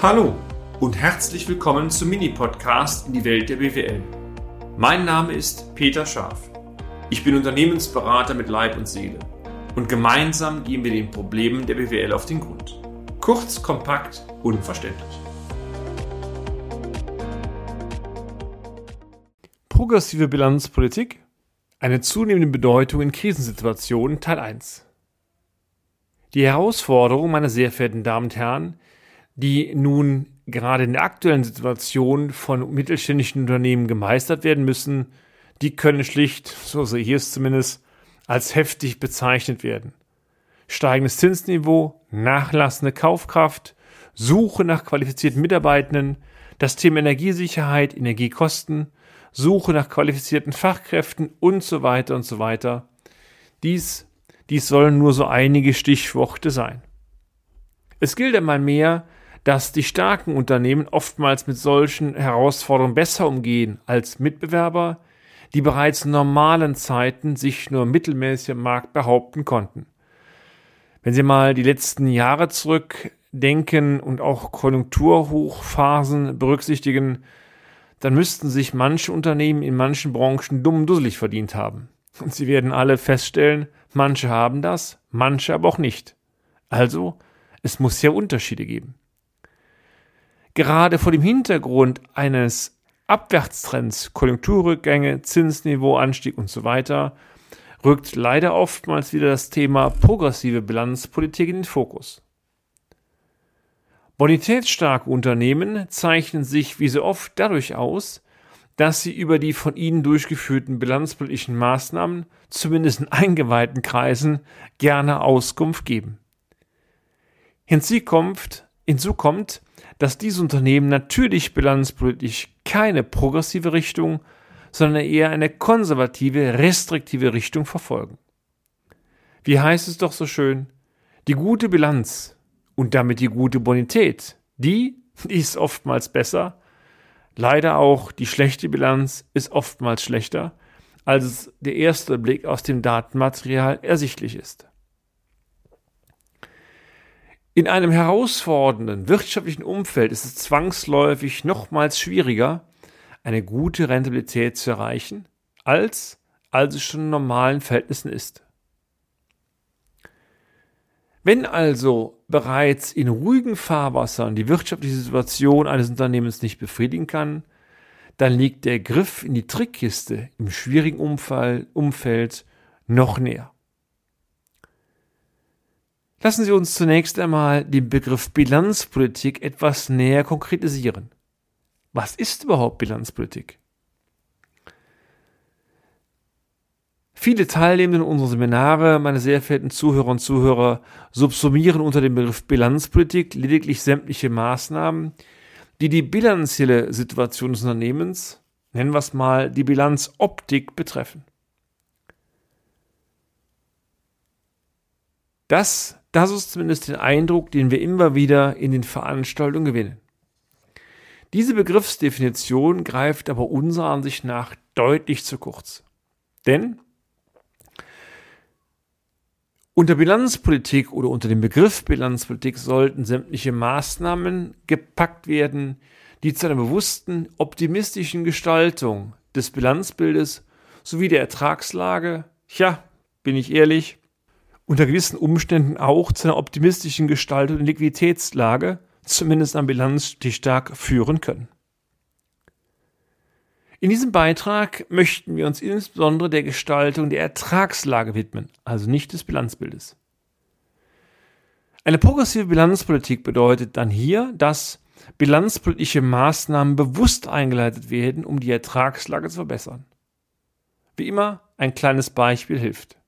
Hallo und herzlich willkommen zum Mini-Podcast in die Welt der BWL. Mein Name ist Peter Scharf. Ich bin Unternehmensberater mit Leib und Seele und gemeinsam gehen wir den Problemen der BWL auf den Grund. Kurz, kompakt, unverständlich. Progressive Bilanzpolitik, eine zunehmende Bedeutung in Krisensituationen Teil 1. Die Herausforderung, meine sehr verehrten Damen und Herren, die nun gerade in der aktuellen Situation von mittelständischen Unternehmen gemeistert werden müssen, die können schlicht, so sehe ich es zumindest, als heftig bezeichnet werden. Steigendes Zinsniveau, nachlassende Kaufkraft, Suche nach qualifizierten Mitarbeitenden, das Thema Energiesicherheit, Energiekosten, Suche nach qualifizierten Fachkräften und so weiter und so weiter. Dies, dies sollen nur so einige Stichworte sein. Es gilt einmal mehr, dass die starken Unternehmen oftmals mit solchen Herausforderungen besser umgehen als Mitbewerber, die bereits in normalen Zeiten sich nur mittelmäßig im Markt behaupten konnten. Wenn Sie mal die letzten Jahre zurückdenken und auch Konjunkturhochphasen berücksichtigen, dann müssten sich manche Unternehmen in manchen Branchen dumm dusselig verdient haben. Und Sie werden alle feststellen, manche haben das, manche aber auch nicht. Also, es muss ja Unterschiede geben. Gerade vor dem Hintergrund eines Abwärtstrends, Konjunkturrückgänge, Zinsniveauanstieg und so weiter, rückt leider oftmals wieder das Thema progressive Bilanzpolitik in den Fokus. Bonitätsstarke Unternehmen zeichnen sich wie so oft dadurch aus, dass sie über die von ihnen durchgeführten bilanzpolitischen Maßnahmen, zumindest in eingeweihten Kreisen, gerne Auskunft geben. Hinzu kommt, hinzu kommt, dass diese Unternehmen natürlich bilanzpolitisch keine progressive Richtung, sondern eher eine konservative, restriktive Richtung verfolgen. Wie heißt es doch so schön? Die gute Bilanz und damit die gute Bonität, die, die ist oftmals besser. Leider auch die schlechte Bilanz ist oftmals schlechter, als der erste Blick aus dem Datenmaterial ersichtlich ist. In einem herausfordernden wirtschaftlichen Umfeld ist es zwangsläufig nochmals schwieriger, eine gute Rentabilität zu erreichen, als als es schon in normalen Verhältnissen ist. Wenn also bereits in ruhigen Fahrwassern die wirtschaftliche Situation eines Unternehmens nicht befriedigen kann, dann liegt der Griff in die Trickkiste im schwierigen Umfeld noch näher. Lassen Sie uns zunächst einmal den Begriff Bilanzpolitik etwas näher konkretisieren. Was ist überhaupt Bilanzpolitik? Viele Teilnehmende unserer Seminare, meine sehr verehrten Zuhörer und Zuhörer, subsumieren unter dem Begriff Bilanzpolitik lediglich sämtliche Maßnahmen, die die bilanzielle Situation des Unternehmens, nennen wir es mal die Bilanzoptik, betreffen. Das das ist zumindest der Eindruck, den wir immer wieder in den Veranstaltungen gewinnen. Diese Begriffsdefinition greift aber unserer Ansicht nach deutlich zu kurz. Denn unter Bilanzpolitik oder unter dem Begriff Bilanzpolitik sollten sämtliche Maßnahmen gepackt werden, die zu einer bewussten, optimistischen Gestaltung des Bilanzbildes sowie der Ertragslage, ja, bin ich ehrlich, unter gewissen Umständen auch zu einer optimistischen Gestaltung der Liquiditätslage, zumindest am Bilanzstichtag, führen können. In diesem Beitrag möchten wir uns insbesondere der Gestaltung der Ertragslage widmen, also nicht des Bilanzbildes. Eine progressive Bilanzpolitik bedeutet dann hier, dass bilanzpolitische Maßnahmen bewusst eingeleitet werden, um die Ertragslage zu verbessern. Wie immer, ein kleines Beispiel hilft.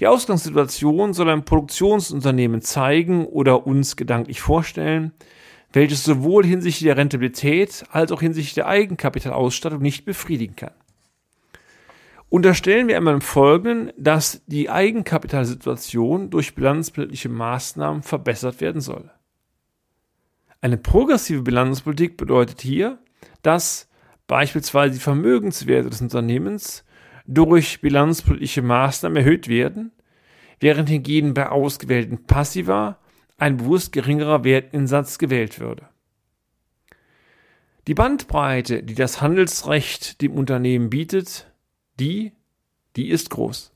Die Ausgangssituation soll ein Produktionsunternehmen zeigen oder uns gedanklich vorstellen, welches sowohl hinsichtlich der Rentabilität als auch hinsichtlich der Eigenkapitalausstattung nicht befriedigen kann. Unterstellen wir einmal im Folgenden, dass die Eigenkapitalsituation durch bilanzpolitische Maßnahmen verbessert werden soll. Eine progressive Bilanzpolitik bedeutet hier, dass beispielsweise die Vermögenswerte des Unternehmens durch bilanzpolitische Maßnahmen erhöht werden, während hingegen bei ausgewählten Passiva ein bewusst geringerer Wertinsatz gewählt würde. Die Bandbreite, die das Handelsrecht dem Unternehmen bietet, die, die ist groß.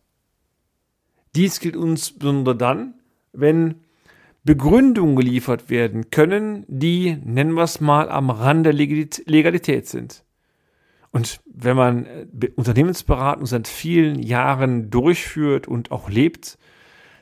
Dies gilt insbesondere dann, wenn Begründungen geliefert werden können, die, nennen wir es mal, am Rande Legalität sind. Und wenn man äh, Unternehmensberatung seit vielen Jahren durchführt und auch lebt,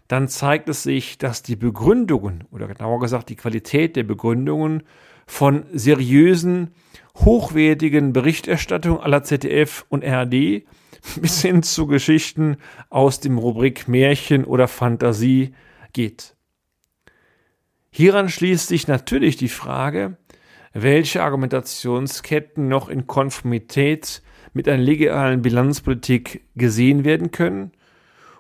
dann zeigt es sich, dass die Begründungen oder genauer gesagt die Qualität der Begründungen von seriösen, hochwertigen Berichterstattungen aller ZDF und RD bis hin zu Geschichten aus dem Rubrik Märchen oder Fantasie geht. Hieran schließt sich natürlich die Frage, welche Argumentationsketten noch in Konformität mit einer legalen Bilanzpolitik gesehen werden können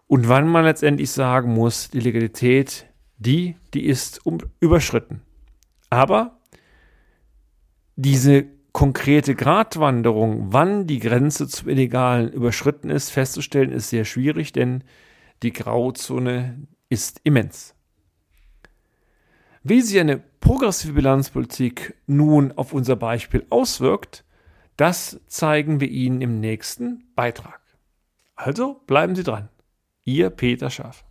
und wann man letztendlich sagen muss, die Legalität, die, die ist überschritten. Aber diese konkrete Gratwanderung, wann die Grenze zum Illegalen überschritten ist, festzustellen, ist sehr schwierig, denn die Grauzone ist immens. Wie sich eine progressive Bilanzpolitik nun auf unser Beispiel auswirkt, das zeigen wir Ihnen im nächsten Beitrag. Also bleiben Sie dran. Ihr Peter Schaff.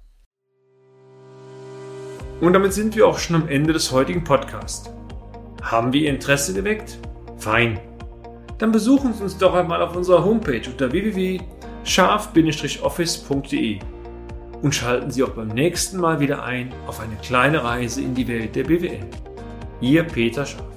Und damit sind wir auch schon am Ende des heutigen Podcasts. Haben wir Ihr Interesse geweckt? Fein. Dann besuchen Sie uns doch einmal auf unserer Homepage unter www.scharf-office.de und schalten Sie auch beim nächsten Mal wieder ein auf eine kleine Reise in die Welt der BWL. Ihr Peter Scharf.